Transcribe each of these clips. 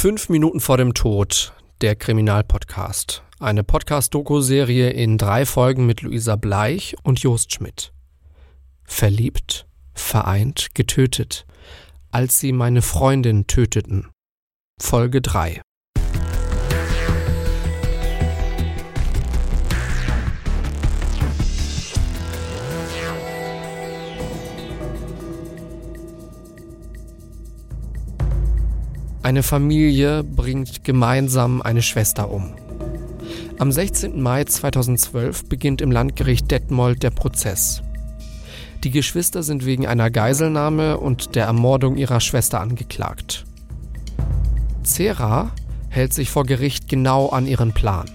Fünf Minuten vor dem Tod, der Kriminalpodcast. Eine Podcast-Doku-Serie in drei Folgen mit Luisa Bleich und Jost Schmidt. Verliebt, vereint, getötet, als sie meine Freundin töteten. Folge 3. Eine Familie bringt gemeinsam eine Schwester um. Am 16. Mai 2012 beginnt im Landgericht Detmold der Prozess. Die Geschwister sind wegen einer Geiselnahme und der Ermordung ihrer Schwester angeklagt. Zera hält sich vor Gericht genau an ihren Plan.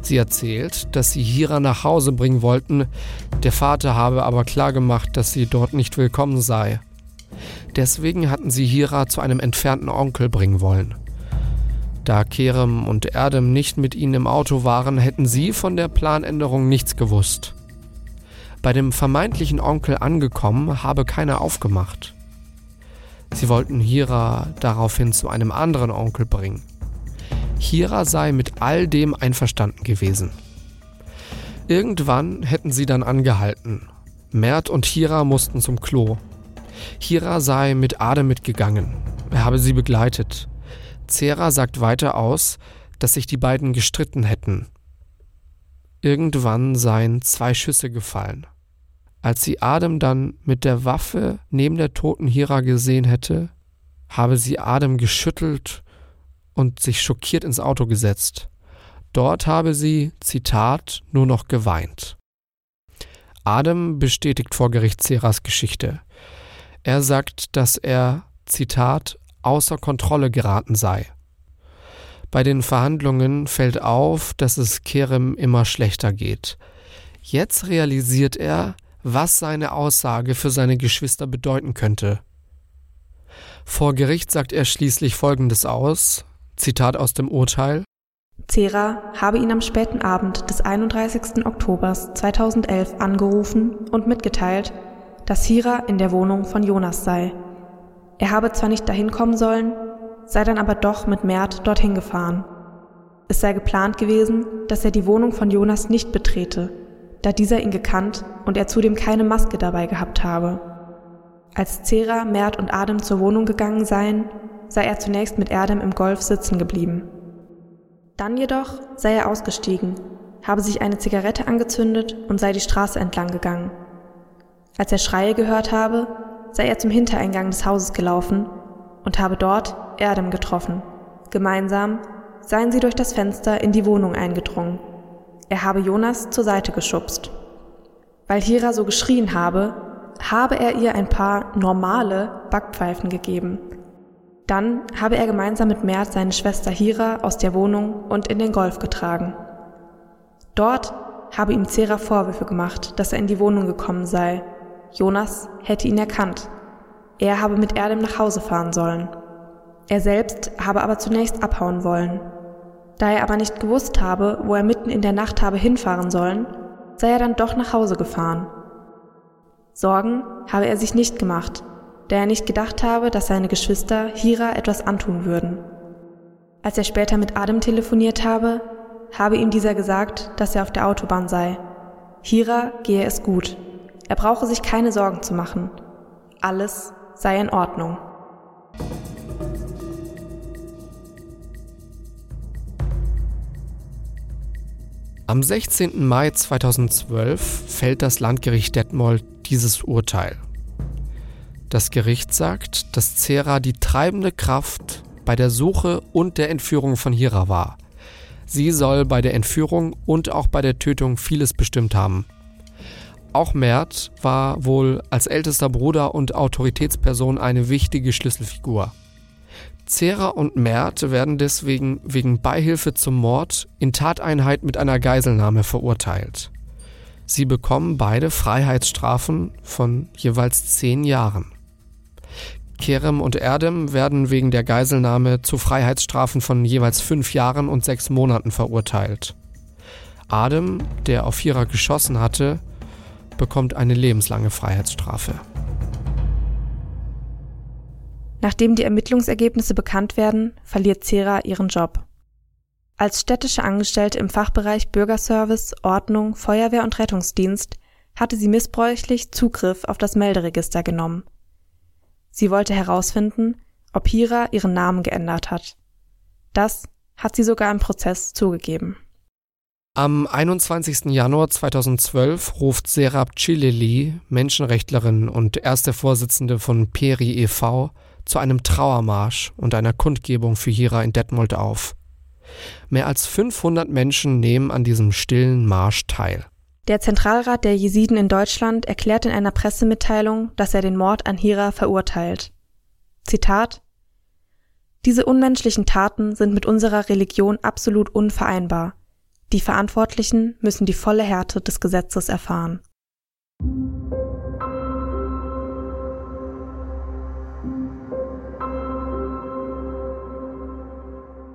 Sie erzählt, dass sie Hira nach Hause bringen wollten, der Vater habe aber klargemacht, dass sie dort nicht willkommen sei. Deswegen hatten sie Hira zu einem entfernten Onkel bringen wollen. Da Kerem und Erdem nicht mit ihnen im Auto waren, hätten sie von der Planänderung nichts gewusst. Bei dem vermeintlichen Onkel angekommen, habe keiner aufgemacht. Sie wollten Hira daraufhin zu einem anderen Onkel bringen. Hira sei mit all dem einverstanden gewesen. Irgendwann hätten sie dann angehalten. Mert und Hira mussten zum Klo. Hira sei mit Adem mitgegangen. Er habe sie begleitet. Zera sagt weiter aus, dass sich die beiden gestritten hätten. Irgendwann seien zwei Schüsse gefallen. Als sie Adem dann mit der Waffe neben der toten Hira gesehen hätte, habe sie Adem geschüttelt und sich schockiert ins Auto gesetzt. Dort habe sie, Zitat, nur noch geweint. Adem bestätigt vor Gericht Ceras Geschichte. Er sagt, dass er, Zitat, außer Kontrolle geraten sei. Bei den Verhandlungen fällt auf, dass es Kerem immer schlechter geht. Jetzt realisiert er, was seine Aussage für seine Geschwister bedeuten könnte. Vor Gericht sagt er schließlich Folgendes aus, Zitat aus dem Urteil. Zera habe ihn am späten Abend des 31. Oktobers 2011 angerufen und mitgeteilt, dass Hira in der Wohnung von Jonas sei. Er habe zwar nicht dahin kommen sollen, sei dann aber doch mit Mert dorthin gefahren. Es sei geplant gewesen, dass er die Wohnung von Jonas nicht betrete, da dieser ihn gekannt und er zudem keine Maske dabei gehabt habe. Als Zera, Mert und Adem zur Wohnung gegangen seien, sei er zunächst mit Erdem im Golf sitzen geblieben. Dann jedoch sei er ausgestiegen, habe sich eine Zigarette angezündet und sei die Straße entlang gegangen. Als er Schreie gehört habe, sei er zum Hintereingang des Hauses gelaufen und habe dort Erdem getroffen. Gemeinsam seien sie durch das Fenster in die Wohnung eingedrungen. Er habe Jonas zur Seite geschubst. Weil Hira so geschrien habe, habe er ihr ein paar normale Backpfeifen gegeben. Dann habe er gemeinsam mit Mert seine Schwester Hira aus der Wohnung und in den Golf getragen. Dort habe ihm Zera Vorwürfe gemacht, dass er in die Wohnung gekommen sei Jonas hätte ihn erkannt. Er habe mit Erdem nach Hause fahren sollen. Er selbst habe aber zunächst abhauen wollen. Da er aber nicht gewusst habe, wo er mitten in der Nacht habe hinfahren sollen, sei er dann doch nach Hause gefahren. Sorgen habe er sich nicht gemacht, da er nicht gedacht habe, dass seine Geschwister Hira etwas antun würden. Als er später mit Adam telefoniert habe, habe ihm dieser gesagt, dass er auf der Autobahn sei. Hira gehe es gut. Er brauche sich keine Sorgen zu machen. Alles sei in Ordnung. Am 16. Mai 2012 fällt das Landgericht Detmold dieses Urteil. Das Gericht sagt, dass Zera die treibende Kraft bei der Suche und der Entführung von Hira war. Sie soll bei der Entführung und auch bei der Tötung vieles bestimmt haben. Auch Mert war wohl als ältester Bruder und Autoritätsperson eine wichtige Schlüsselfigur. Zera und Mert werden deswegen wegen Beihilfe zum Mord in Tateinheit mit einer Geiselnahme verurteilt. Sie bekommen beide Freiheitsstrafen von jeweils zehn Jahren. Kerem und Erdem werden wegen der Geiselnahme zu Freiheitsstrafen von jeweils fünf Jahren und sechs Monaten verurteilt. Adem, der auf Hira geschossen hatte, bekommt eine lebenslange Freiheitsstrafe. Nachdem die Ermittlungsergebnisse bekannt werden, verliert Zera ihren Job. Als städtische Angestellte im Fachbereich Bürgerservice, Ordnung, Feuerwehr und Rettungsdienst hatte sie missbräuchlich Zugriff auf das Melderegister genommen. Sie wollte herausfinden, ob Hira ihren Namen geändert hat. Das hat sie sogar im Prozess zugegeben. Am 21. Januar 2012 ruft Serap Chileli, Menschenrechtlerin und erste Vorsitzende von Peri e.V., zu einem Trauermarsch und einer Kundgebung für Hira in Detmold auf. Mehr als 500 Menschen nehmen an diesem stillen Marsch teil. Der Zentralrat der Jesiden in Deutschland erklärt in einer Pressemitteilung, dass er den Mord an Hira verurteilt. Zitat Diese unmenschlichen Taten sind mit unserer Religion absolut unvereinbar. Die Verantwortlichen müssen die volle Härte des Gesetzes erfahren.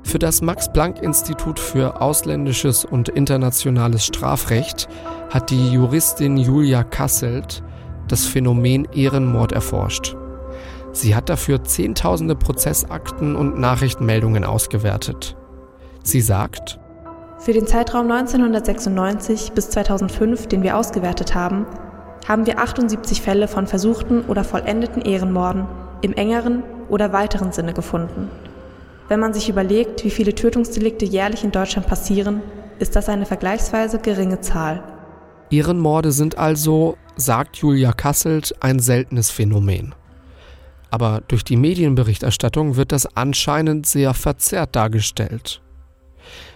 Für das Max-Planck-Institut für ausländisches und internationales Strafrecht hat die Juristin Julia Kasselt das Phänomen Ehrenmord erforscht. Sie hat dafür Zehntausende Prozessakten und Nachrichtenmeldungen ausgewertet. Sie sagt, für den Zeitraum 1996 bis 2005, den wir ausgewertet haben, haben wir 78 Fälle von versuchten oder vollendeten Ehrenmorden im engeren oder weiteren Sinne gefunden. Wenn man sich überlegt, wie viele Tötungsdelikte jährlich in Deutschland passieren, ist das eine vergleichsweise geringe Zahl. Ehrenmorde sind also, sagt Julia Kasselt, ein seltenes Phänomen. Aber durch die Medienberichterstattung wird das anscheinend sehr verzerrt dargestellt.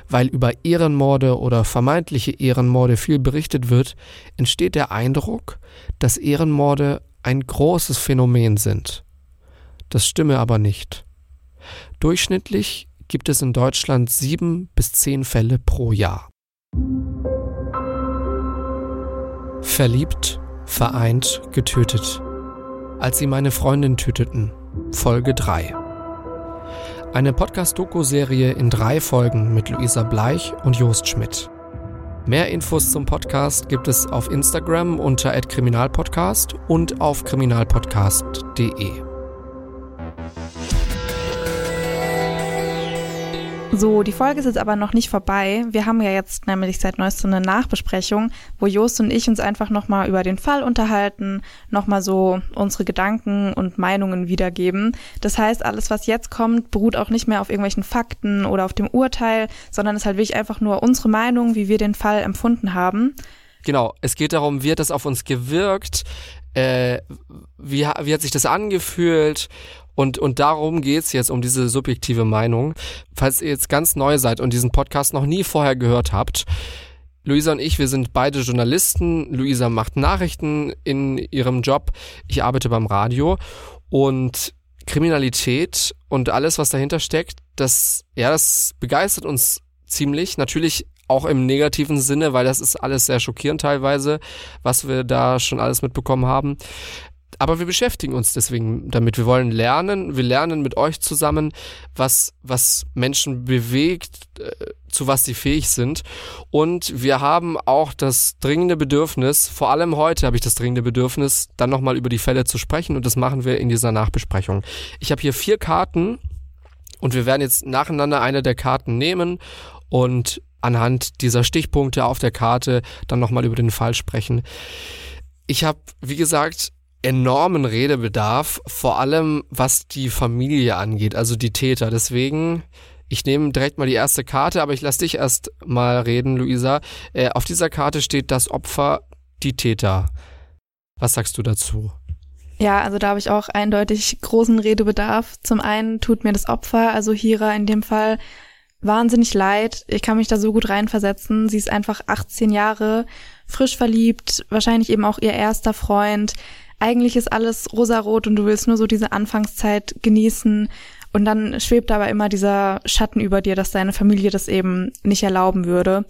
Weil über Ehrenmorde oder vermeintliche Ehrenmorde viel berichtet wird, entsteht der Eindruck, dass Ehrenmorde ein großes Phänomen sind. Das stimme aber nicht. Durchschnittlich gibt es in Deutschland sieben bis zehn Fälle pro Jahr. Verliebt, vereint, getötet. Als sie meine Freundin töteten. Folge 3. Eine Podcast-Doku-Serie in drei Folgen mit Luisa Bleich und Jost Schmidt. Mehr Infos zum Podcast gibt es auf Instagram unter @kriminalpodcast und auf kriminalpodcast.de. So, die Folge ist jetzt aber noch nicht vorbei. Wir haben ja jetzt nämlich seit neuestem eine Nachbesprechung, wo Jost und ich uns einfach nochmal über den Fall unterhalten, nochmal so unsere Gedanken und Meinungen wiedergeben. Das heißt, alles, was jetzt kommt, beruht auch nicht mehr auf irgendwelchen Fakten oder auf dem Urteil, sondern ist halt wirklich einfach nur unsere Meinung, wie wir den Fall empfunden haben. Genau, es geht darum, wie hat das auf uns gewirkt, äh, wie, wie hat sich das angefühlt und, und darum geht's jetzt, um diese subjektive Meinung. Falls ihr jetzt ganz neu seid und diesen Podcast noch nie vorher gehört habt, Luisa und ich, wir sind beide Journalisten. Luisa macht Nachrichten in ihrem Job. Ich arbeite beim Radio. Und Kriminalität und alles, was dahinter steckt, das, ja, das begeistert uns ziemlich. Natürlich auch im negativen Sinne, weil das ist alles sehr schockierend teilweise, was wir da schon alles mitbekommen haben. Aber wir beschäftigen uns deswegen damit. Wir wollen lernen, wir lernen mit euch zusammen, was, was Menschen bewegt, äh, zu was sie fähig sind. Und wir haben auch das dringende Bedürfnis, vor allem heute habe ich das dringende Bedürfnis, dann nochmal über die Fälle zu sprechen. Und das machen wir in dieser Nachbesprechung. Ich habe hier vier Karten und wir werden jetzt nacheinander eine der Karten nehmen und anhand dieser Stichpunkte auf der Karte dann nochmal über den Fall sprechen. Ich habe, wie gesagt, enormen Redebedarf, vor allem was die Familie angeht, also die Täter. Deswegen, ich nehme direkt mal die erste Karte, aber ich lasse dich erst mal reden, Luisa. Äh, auf dieser Karte steht das Opfer, die Täter. Was sagst du dazu? Ja, also da habe ich auch eindeutig großen Redebedarf. Zum einen tut mir das Opfer, also Hira in dem Fall, wahnsinnig leid. Ich kann mich da so gut reinversetzen. Sie ist einfach 18 Jahre, frisch verliebt, wahrscheinlich eben auch ihr erster Freund eigentlich ist alles rosarot und du willst nur so diese Anfangszeit genießen und dann schwebt aber immer dieser Schatten über dir, dass deine Familie das eben nicht erlauben würde.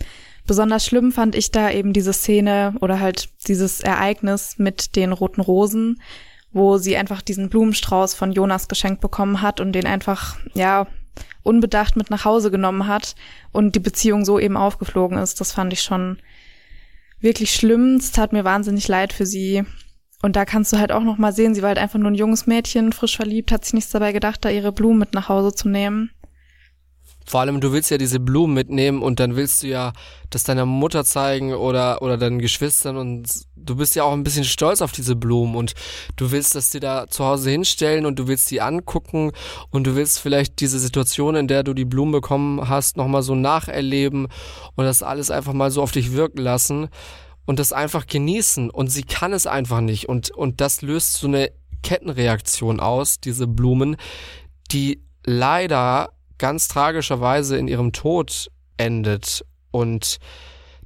Besonders schlimm fand ich da eben diese Szene oder halt dieses Ereignis mit den roten Rosen, wo sie einfach diesen Blumenstrauß von Jonas geschenkt bekommen hat und den einfach, ja, unbedacht mit nach Hause genommen hat und die Beziehung so eben aufgeflogen ist. Das fand ich schon wirklich schlimm. Es tat mir wahnsinnig leid für sie. Und da kannst du halt auch noch mal sehen, sie war halt einfach nur ein junges Mädchen, frisch verliebt, hat sich nichts dabei gedacht, da ihre Blumen mit nach Hause zu nehmen. Vor allem, du willst ja diese Blumen mitnehmen und dann willst du ja das deiner Mutter zeigen oder, oder deinen Geschwistern und du bist ja auch ein bisschen stolz auf diese Blumen und du willst dass die da zu Hause hinstellen und du willst die angucken und du willst vielleicht diese Situation, in der du die Blumen bekommen hast, nochmal so nacherleben und das alles einfach mal so auf dich wirken lassen und das einfach genießen und sie kann es einfach nicht und, und das löst so eine Kettenreaktion aus, diese Blumen, die leider ganz tragischerweise in ihrem Tod endet. Und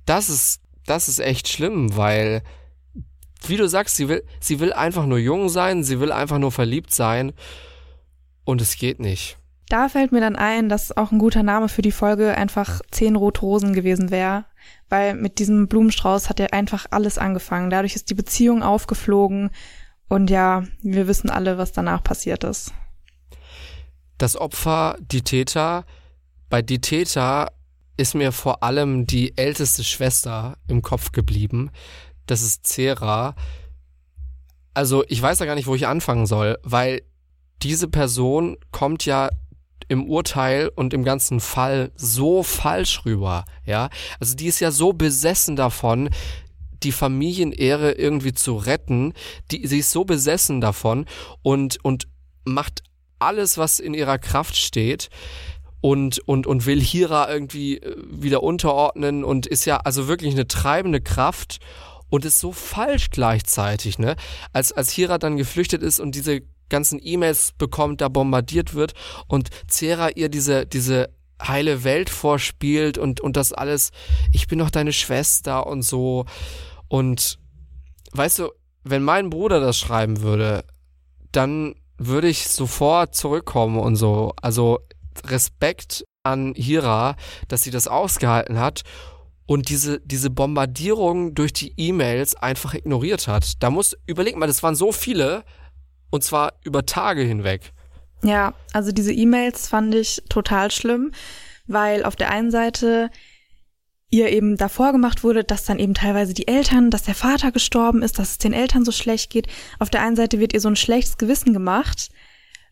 das ist, das ist echt schlimm, weil, wie du sagst, sie will, sie will einfach nur jung sein, sie will einfach nur verliebt sein. Und es geht nicht. Da fällt mir dann ein, dass auch ein guter Name für die Folge einfach zehn rote Rosen gewesen wäre. Weil mit diesem Blumenstrauß hat er einfach alles angefangen. Dadurch ist die Beziehung aufgeflogen. Und ja, wir wissen alle, was danach passiert ist das Opfer, die Täter. Bei die Täter ist mir vor allem die älteste Schwester im Kopf geblieben. Das ist Cera. Also ich weiß ja gar nicht, wo ich anfangen soll, weil diese Person kommt ja im Urteil und im ganzen Fall so falsch rüber, ja. Also die ist ja so besessen davon, die Familienehre irgendwie zu retten. Die, sie ist so besessen davon und, und macht alles, was in ihrer Kraft steht und, und, und will Hira irgendwie äh, wieder unterordnen und ist ja also wirklich eine treibende Kraft und ist so falsch gleichzeitig, ne? Als, als Hira dann geflüchtet ist und diese ganzen E-Mails bekommt, da bombardiert wird und Cera ihr diese, diese heile Welt vorspielt und, und das alles, ich bin doch deine Schwester und so. Und weißt du, wenn mein Bruder das schreiben würde, dann würde ich sofort zurückkommen und so. Also Respekt an Hira, dass sie das ausgehalten hat und diese, diese Bombardierung durch die E-Mails einfach ignoriert hat. Da muss, überleg mal, das waren so viele und zwar über Tage hinweg. Ja, also diese E-Mails fand ich total schlimm, weil auf der einen Seite ihr eben davor gemacht wurde, dass dann eben teilweise die Eltern, dass der Vater gestorben ist, dass es den Eltern so schlecht geht. Auf der einen Seite wird ihr so ein schlechtes Gewissen gemacht.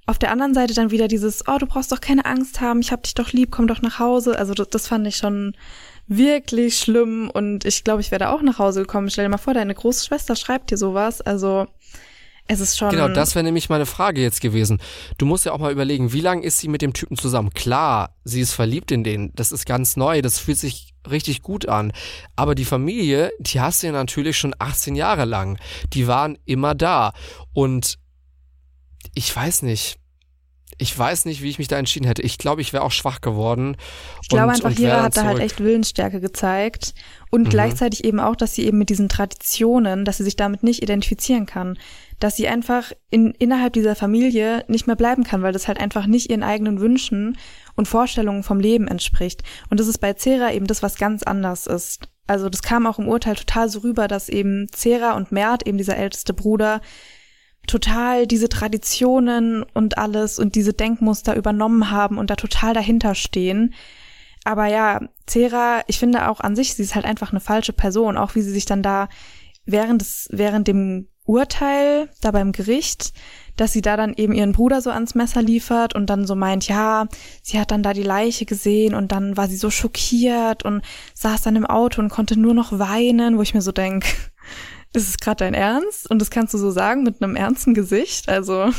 Auf der anderen Seite dann wieder dieses, oh, du brauchst doch keine Angst haben, ich hab dich doch lieb, komm doch nach Hause. Also das, das fand ich schon wirklich schlimm und ich glaube, ich wäre da auch nach Hause gekommen. Stell dir mal vor, deine große Schwester schreibt dir sowas. Also es ist schon. Genau, das wäre nämlich meine Frage jetzt gewesen. Du musst ja auch mal überlegen, wie lange ist sie mit dem Typen zusammen? Klar, sie ist verliebt in den. Das ist ganz neu. Das fühlt sich richtig gut an. Aber die Familie, die hast du ja natürlich schon 18 Jahre lang. Die waren immer da. Und ich weiß nicht. Ich weiß nicht, wie ich mich da entschieden hätte. Ich glaube, ich wäre auch schwach geworden. Ich glaube einfach, Hira hat da halt echt Willensstärke gezeigt. Und mhm. gleichzeitig eben auch, dass sie eben mit diesen Traditionen, dass sie sich damit nicht identifizieren kann dass sie einfach in, innerhalb dieser Familie nicht mehr bleiben kann, weil das halt einfach nicht ihren eigenen Wünschen und Vorstellungen vom Leben entspricht. Und das ist bei Cera eben das, was ganz anders ist. Also das kam auch im Urteil total so rüber, dass eben Cera und Mert, eben dieser älteste Bruder, total diese Traditionen und alles und diese Denkmuster übernommen haben und da total dahinter stehen. Aber ja, Cera, ich finde auch an sich, sie ist halt einfach eine falsche Person, auch wie sie sich dann da während des, während dem Urteil da beim Gericht, dass sie da dann eben ihren Bruder so ans Messer liefert und dann so meint, ja, sie hat dann da die Leiche gesehen und dann war sie so schockiert und saß dann im Auto und konnte nur noch weinen, wo ich mir so denk, ist es gerade dein Ernst? Und das kannst du so sagen mit einem ernsten Gesicht, also.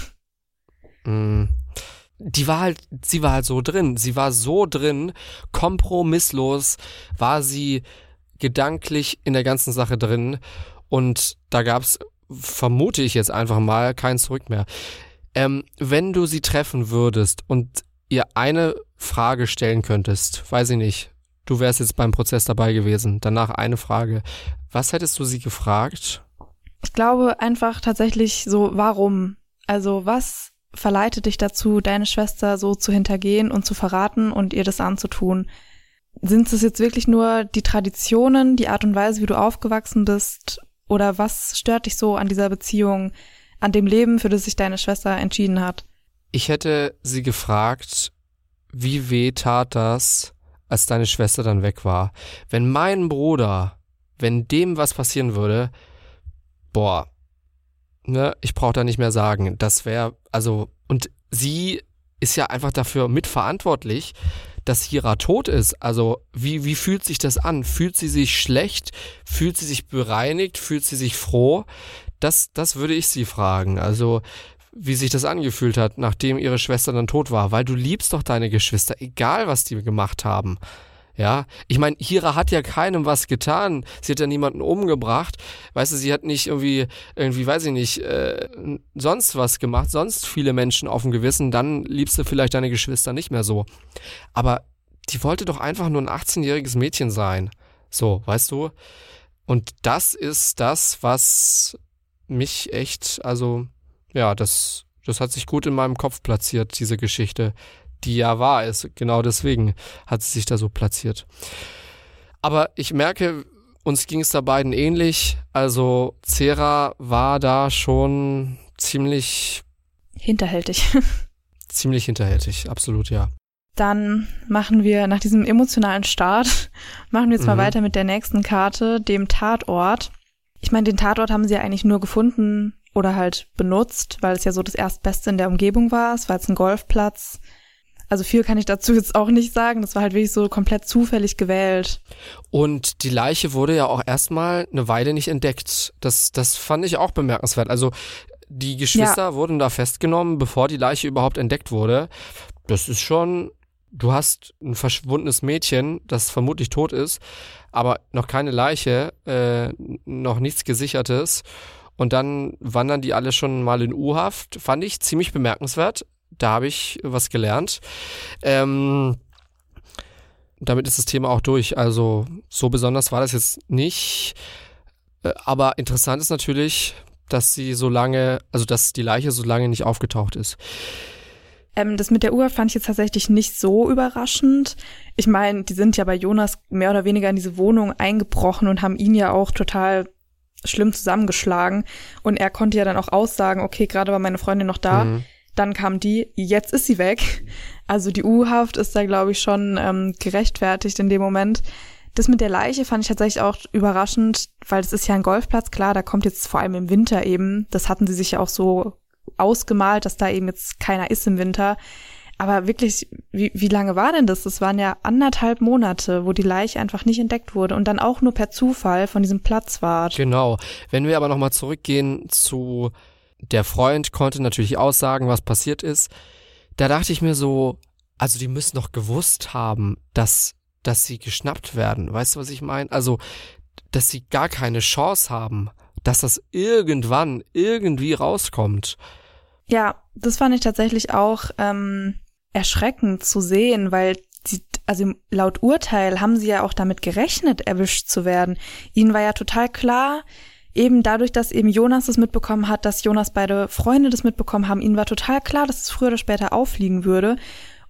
Mm. Die war halt, sie war halt so drin. Sie war so drin, kompromisslos war sie gedanklich in der ganzen Sache drin. Und da gab's vermute ich jetzt einfach mal, kein Zurück mehr. Ähm, wenn du sie treffen würdest und ihr eine Frage stellen könntest, weiß ich nicht, du wärst jetzt beim Prozess dabei gewesen, danach eine Frage, was hättest du sie gefragt? Ich glaube einfach tatsächlich so, warum? Also was verleitet dich dazu, deine Schwester so zu hintergehen und zu verraten und ihr das anzutun? Sind es jetzt wirklich nur die Traditionen, die Art und Weise, wie du aufgewachsen bist oder was stört dich so an dieser Beziehung, an dem Leben, für das sich deine Schwester entschieden hat? Ich hätte sie gefragt, wie weh tat das, als deine Schwester dann weg war. Wenn mein Bruder, wenn dem was passieren würde, boah, ne, ich brauche da nicht mehr sagen. Das wäre, also, und sie ist ja einfach dafür mitverantwortlich, dass Hira tot ist. Also, wie, wie fühlt sich das an? Fühlt sie sich schlecht? Fühlt sie sich bereinigt? Fühlt sie sich froh? Das, das würde ich sie fragen. Also, wie sich das angefühlt hat, nachdem ihre Schwester dann tot war. Weil du liebst doch deine Geschwister, egal was die gemacht haben. Ja, ich meine, Hira hat ja keinem was getan. Sie hat ja niemanden umgebracht. Weißt du, sie hat nicht irgendwie, irgendwie, weiß ich nicht, äh, sonst was gemacht, sonst viele Menschen auf dem Gewissen. Dann liebst du vielleicht deine Geschwister nicht mehr so. Aber die wollte doch einfach nur ein 18-jähriges Mädchen sein. So, weißt du? Und das ist das, was mich echt, also, ja, das, das hat sich gut in meinem Kopf platziert, diese Geschichte die ja wahr ist. Genau deswegen hat sie sich da so platziert. Aber ich merke, uns ging es da beiden ähnlich. Also Cera war da schon ziemlich hinterhältig. ziemlich hinterhältig, absolut, ja. Dann machen wir nach diesem emotionalen Start, machen wir jetzt mhm. mal weiter mit der nächsten Karte, dem Tatort. Ich meine, den Tatort haben sie ja eigentlich nur gefunden oder halt benutzt, weil es ja so das Erstbeste in der Umgebung war. Es war jetzt ein Golfplatz. Also viel kann ich dazu jetzt auch nicht sagen. Das war halt wirklich so komplett zufällig gewählt. Und die Leiche wurde ja auch erstmal eine Weile nicht entdeckt. Das, das fand ich auch bemerkenswert. Also die Geschwister ja. wurden da festgenommen, bevor die Leiche überhaupt entdeckt wurde. Das ist schon, du hast ein verschwundenes Mädchen, das vermutlich tot ist, aber noch keine Leiche, äh, noch nichts gesichertes. Und dann wandern die alle schon mal in U-Haft. Fand ich ziemlich bemerkenswert. Da habe ich was gelernt. Ähm, damit ist das Thema auch durch. Also so besonders war das jetzt nicht. Äh, aber interessant ist natürlich, dass sie so lange, also dass die Leiche so lange nicht aufgetaucht ist. Ähm, das mit der Uhr fand ich jetzt tatsächlich nicht so überraschend. Ich meine, die sind ja bei Jonas mehr oder weniger in diese Wohnung eingebrochen und haben ihn ja auch total schlimm zusammengeschlagen. Und er konnte ja dann auch aussagen, okay, gerade war meine Freundin noch da. Mhm. Dann kam die, jetzt ist sie weg. Also die U-Haft ist da, glaube ich, schon ähm, gerechtfertigt in dem Moment. Das mit der Leiche fand ich tatsächlich auch überraschend, weil das ist ja ein Golfplatz, klar, da kommt jetzt vor allem im Winter eben, das hatten sie sich ja auch so ausgemalt, dass da eben jetzt keiner ist im Winter. Aber wirklich, wie, wie lange war denn das? Das waren ja anderthalb Monate, wo die Leiche einfach nicht entdeckt wurde und dann auch nur per Zufall von diesem Platzwart. Genau. Wenn wir aber nochmal zurückgehen zu der Freund konnte natürlich aussagen, was passiert ist. Da dachte ich mir so, also die müssen doch gewusst haben, dass, dass sie geschnappt werden. Weißt du, was ich meine? Also, dass sie gar keine Chance haben, dass das irgendwann irgendwie rauskommt. Ja, das fand ich tatsächlich auch ähm, erschreckend zu sehen, weil sie, also laut Urteil haben sie ja auch damit gerechnet, erwischt zu werden. Ihnen war ja total klar, eben dadurch, dass eben Jonas das mitbekommen hat, dass Jonas beide Freunde das mitbekommen haben, ihnen war total klar, dass es früher oder später auffliegen würde.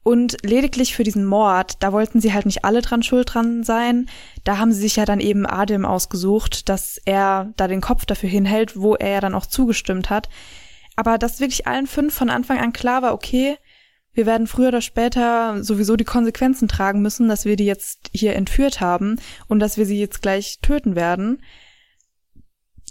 Und lediglich für diesen Mord, da wollten sie halt nicht alle dran schuld dran sein. Da haben sie sich ja dann eben Adem ausgesucht, dass er da den Kopf dafür hinhält, wo er ja dann auch zugestimmt hat. Aber dass wirklich allen fünf von Anfang an klar war, okay, wir werden früher oder später sowieso die Konsequenzen tragen müssen, dass wir die jetzt hier entführt haben und dass wir sie jetzt gleich töten werden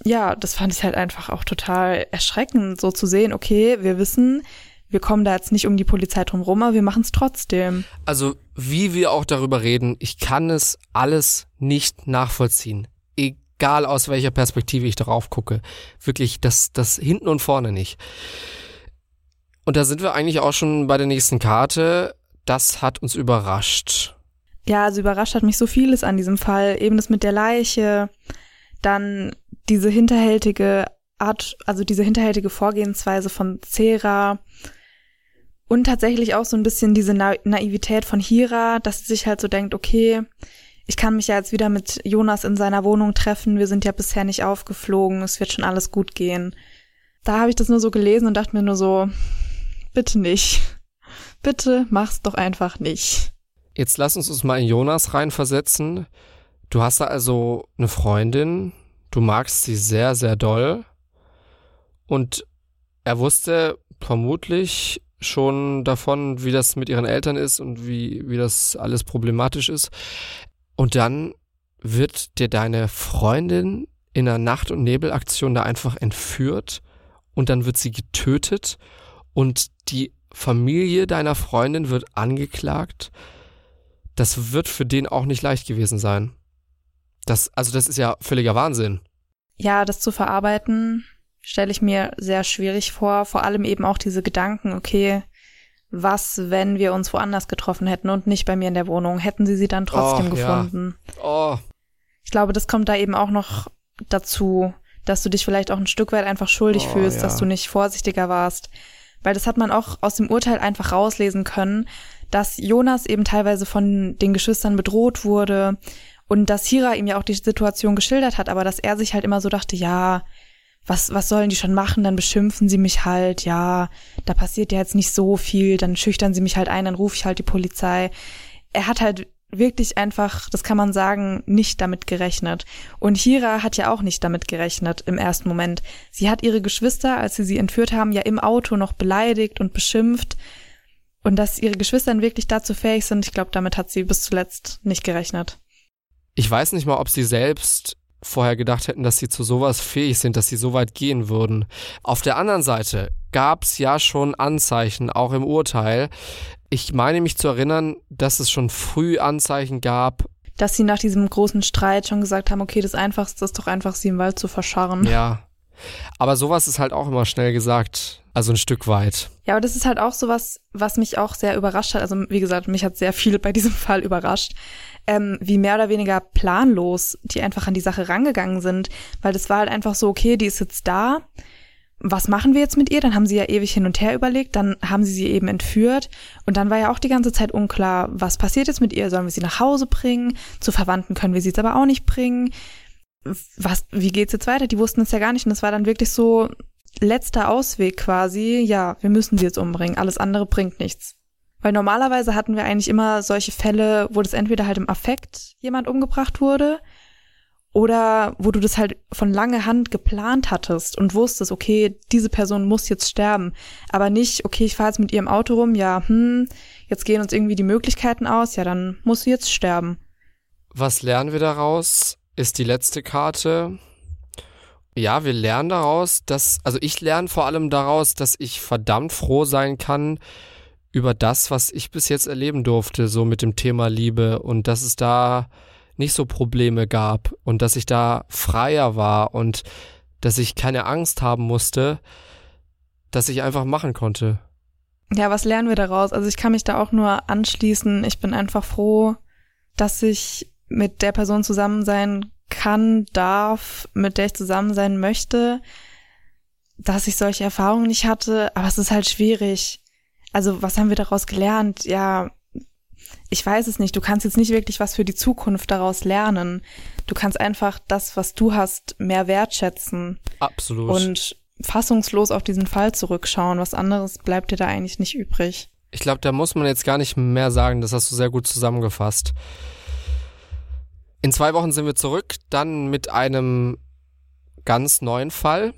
ja, das fand ich halt einfach auch total erschreckend, so zu sehen, okay, wir wissen, wir kommen da jetzt nicht um die Polizei drum rum, aber wir machen es trotzdem. Also, wie wir auch darüber reden, ich kann es alles nicht nachvollziehen. Egal aus welcher Perspektive ich darauf gucke. Wirklich, das, das hinten und vorne nicht. Und da sind wir eigentlich auch schon bei der nächsten Karte. Das hat uns überrascht. Ja, also überrascht hat mich so vieles an diesem Fall. Eben das mit der Leiche, dann diese hinterhältige Art, also diese hinterhältige Vorgehensweise von Cera und tatsächlich auch so ein bisschen diese Na Naivität von Hira, dass sie sich halt so denkt, okay, ich kann mich ja jetzt wieder mit Jonas in seiner Wohnung treffen, wir sind ja bisher nicht aufgeflogen, es wird schon alles gut gehen. Da habe ich das nur so gelesen und dachte mir nur so, bitte nicht. Bitte mach's doch einfach nicht. Jetzt lass uns uns mal in Jonas reinversetzen. Du hast da also eine Freundin, du magst sie sehr, sehr doll. Und er wusste vermutlich schon davon, wie das mit ihren Eltern ist und wie, wie das alles problematisch ist. Und dann wird dir deine Freundin in einer Nacht- und Nebelaktion da einfach entführt und dann wird sie getötet und die Familie deiner Freundin wird angeklagt. Das wird für den auch nicht leicht gewesen sein. Das, also das ist ja völliger Wahnsinn. Ja, das zu verarbeiten, stelle ich mir sehr schwierig vor. Vor allem eben auch diese Gedanken, okay, was, wenn wir uns woanders getroffen hätten und nicht bei mir in der Wohnung? Hätten sie sie dann trotzdem oh, gefunden? Ja. Oh. Ich glaube, das kommt da eben auch noch dazu, dass du dich vielleicht auch ein Stück weit einfach schuldig oh, fühlst, ja. dass du nicht vorsichtiger warst. Weil das hat man auch aus dem Urteil einfach rauslesen können, dass Jonas eben teilweise von den Geschwistern bedroht wurde und dass Hira ihm ja auch die Situation geschildert hat, aber dass er sich halt immer so dachte, ja, was, was sollen die schon machen? Dann beschimpfen sie mich halt, ja, da passiert ja jetzt nicht so viel, dann schüchtern sie mich halt ein, dann rufe ich halt die Polizei. Er hat halt wirklich einfach, das kann man sagen, nicht damit gerechnet. Und Hira hat ja auch nicht damit gerechnet im ersten Moment. Sie hat ihre Geschwister, als sie sie entführt haben, ja im Auto noch beleidigt und beschimpft. Und dass ihre Geschwister wirklich dazu fähig sind, ich glaube, damit hat sie bis zuletzt nicht gerechnet. Ich weiß nicht mal, ob sie selbst vorher gedacht hätten, dass sie zu sowas fähig sind, dass sie so weit gehen würden. Auf der anderen Seite gab es ja schon Anzeichen, auch im Urteil. Ich meine mich zu erinnern, dass es schon früh Anzeichen gab. Dass sie nach diesem großen Streit schon gesagt haben, okay, das Einfachste ist doch einfach, sie im Wald zu verscharren. Ja. Aber sowas ist halt auch immer schnell gesagt, also ein Stück weit. Ja, aber das ist halt auch sowas, was mich auch sehr überrascht hat. Also wie gesagt, mich hat sehr viel bei diesem Fall überrascht ähm, wie mehr oder weniger planlos die einfach an die Sache rangegangen sind, weil das war halt einfach so, okay, die ist jetzt da, was machen wir jetzt mit ihr? Dann haben sie ja ewig hin und her überlegt, dann haben sie sie eben entführt und dann war ja auch die ganze Zeit unklar, was passiert jetzt mit ihr? Sollen wir sie nach Hause bringen? Zu Verwandten können wir sie jetzt aber auch nicht bringen. Was, wie geht's jetzt weiter? Die wussten es ja gar nicht und es war dann wirklich so letzter Ausweg quasi. Ja, wir müssen sie jetzt umbringen. Alles andere bringt nichts. Weil normalerweise hatten wir eigentlich immer solche Fälle, wo das entweder halt im Affekt jemand umgebracht wurde oder wo du das halt von langer Hand geplant hattest und wusstest, okay, diese Person muss jetzt sterben, aber nicht, okay, ich fahre jetzt mit ihrem Auto rum, ja, hm, jetzt gehen uns irgendwie die Möglichkeiten aus, ja, dann muss sie jetzt sterben. Was lernen wir daraus? Ist die letzte Karte. Ja, wir lernen daraus, dass, also ich lerne vor allem daraus, dass ich verdammt froh sein kann, über das, was ich bis jetzt erleben durfte, so mit dem Thema Liebe und dass es da nicht so Probleme gab und dass ich da freier war und dass ich keine Angst haben musste, dass ich einfach machen konnte. Ja, was lernen wir daraus? Also ich kann mich da auch nur anschließen. Ich bin einfach froh, dass ich mit der Person zusammen sein kann, darf, mit der ich zusammen sein möchte, dass ich solche Erfahrungen nicht hatte. Aber es ist halt schwierig also was haben wir daraus gelernt? Ja, ich weiß es nicht. Du kannst jetzt nicht wirklich was für die Zukunft daraus lernen. Du kannst einfach das, was du hast, mehr wertschätzen. Absolut. Und fassungslos auf diesen Fall zurückschauen. Was anderes bleibt dir da eigentlich nicht übrig. Ich glaube, da muss man jetzt gar nicht mehr sagen. Das hast du sehr gut zusammengefasst. In zwei Wochen sind wir zurück, dann mit einem ganz neuen Fall.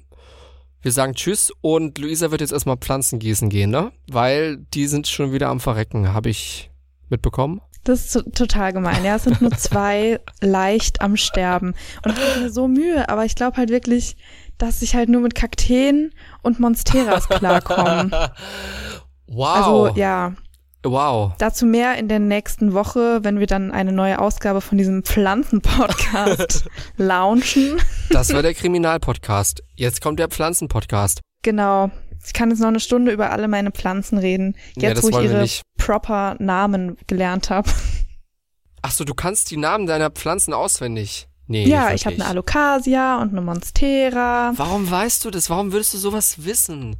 Wir sagen Tschüss und Luisa wird jetzt erstmal Pflanzen gießen gehen, ne? Weil die sind schon wieder am Verrecken, habe ich mitbekommen. Das ist total gemein. Ja, es sind nur zwei leicht am Sterben. Und ich mir so Mühe, aber ich glaube halt wirklich, dass ich halt nur mit Kakteen und Monsteras klarkomme. wow. Also ja, Wow. Dazu mehr in der nächsten Woche, wenn wir dann eine neue Ausgabe von diesem Pflanzenpodcast launchen. Das war der Kriminalpodcast. Jetzt kommt der Pflanzenpodcast. Genau. Ich kann jetzt noch eine Stunde über alle meine Pflanzen reden. Jetzt, ja, wo ich ihre proper Namen gelernt habe. Ach so, du kannst die Namen deiner Pflanzen auswendig. Nee, ja, ich habe eine Alocasia und eine Monstera. Warum weißt du das? Warum würdest du sowas wissen?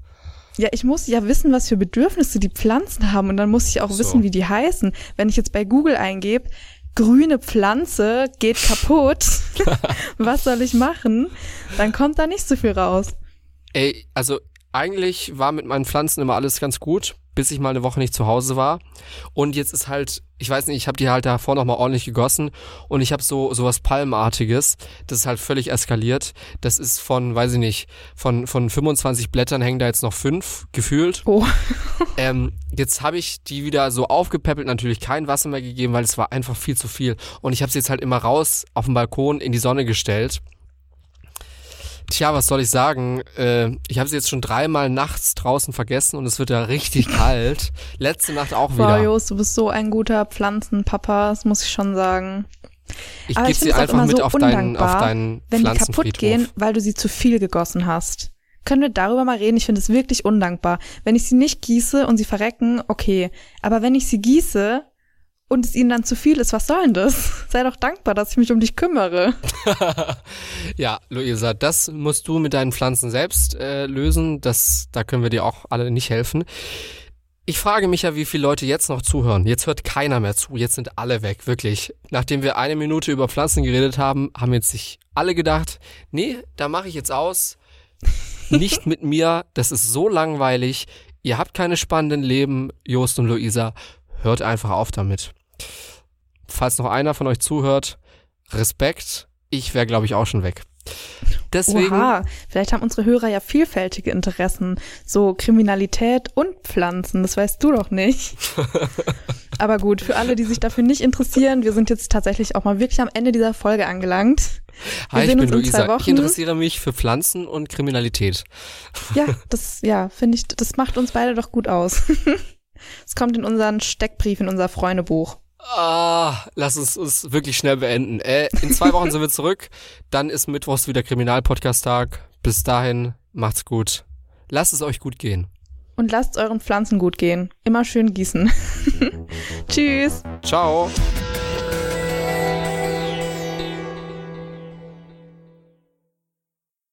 Ja, ich muss ja wissen, was für Bedürfnisse die Pflanzen haben und dann muss ich auch so. wissen, wie die heißen. Wenn ich jetzt bei Google eingebe, grüne Pflanze geht kaputt, was soll ich machen? Dann kommt da nicht so viel raus. Ey, also eigentlich war mit meinen Pflanzen immer alles ganz gut bis ich mal eine Woche nicht zu Hause war. Und jetzt ist halt, ich weiß nicht, ich habe die halt davor nochmal ordentlich gegossen und ich habe so sowas Palmartiges. Das ist halt völlig eskaliert. Das ist von, weiß ich nicht, von, von 25 Blättern hängen da jetzt noch fünf, gefühlt. Oh. ähm, jetzt habe ich die wieder so aufgepäppelt, natürlich kein Wasser mehr gegeben, weil es war einfach viel zu viel. Und ich habe sie jetzt halt immer raus auf dem Balkon in die Sonne gestellt Tja, was soll ich sagen? Äh, ich habe sie jetzt schon dreimal nachts draußen vergessen und es wird ja richtig kalt. Letzte Nacht auch wieder. Jos, du bist so ein guter Pflanzenpapa, das muss ich schon sagen. Ich Aber gebe sie einfach mit so auf deinen, auf undankbar, deinen wenn die kaputt gehen, weil du sie zu viel gegossen hast. Können wir darüber mal reden? Ich finde es wirklich undankbar. Wenn ich sie nicht gieße und sie verrecken, okay. Aber wenn ich sie gieße und es ihnen dann zu viel ist, was soll denn das? Sei doch dankbar, dass ich mich um dich kümmere. ja, Luisa, das musst du mit deinen Pflanzen selbst äh, lösen. Das, da können wir dir auch alle nicht helfen. Ich frage mich ja, wie viele Leute jetzt noch zuhören. Jetzt hört keiner mehr zu. Jetzt sind alle weg, wirklich. Nachdem wir eine Minute über Pflanzen geredet haben, haben jetzt sich alle gedacht, nee, da mache ich jetzt aus. Nicht mit mir. Das ist so langweilig. Ihr habt keine spannenden Leben, Jost und Luisa. Hört einfach auf damit. Falls noch einer von euch zuhört, Respekt. Ich wäre, glaube ich, auch schon weg. Deswegen, Oha, vielleicht haben unsere Hörer ja vielfältige Interessen. So Kriminalität und Pflanzen, das weißt du doch nicht. Aber gut, für alle, die sich dafür nicht interessieren, wir sind jetzt tatsächlich auch mal wirklich am Ende dieser Folge angelangt. Wir hi, ich bin Luisa. Ich interessiere mich für Pflanzen und Kriminalität. Ja, das, ja, finde ich, das macht uns beide doch gut aus. Es kommt in unseren Steckbrief, in unser Freundebuch. Ah, lass uns uns wirklich schnell beenden. Äh, in zwei Wochen sind wir zurück. Dann ist Mittwochs wieder Kriminalpodcast-Tag. Bis dahin, macht's gut. Lasst es euch gut gehen. Und lasst euren Pflanzen gut gehen. Immer schön gießen. Tschüss. Ciao.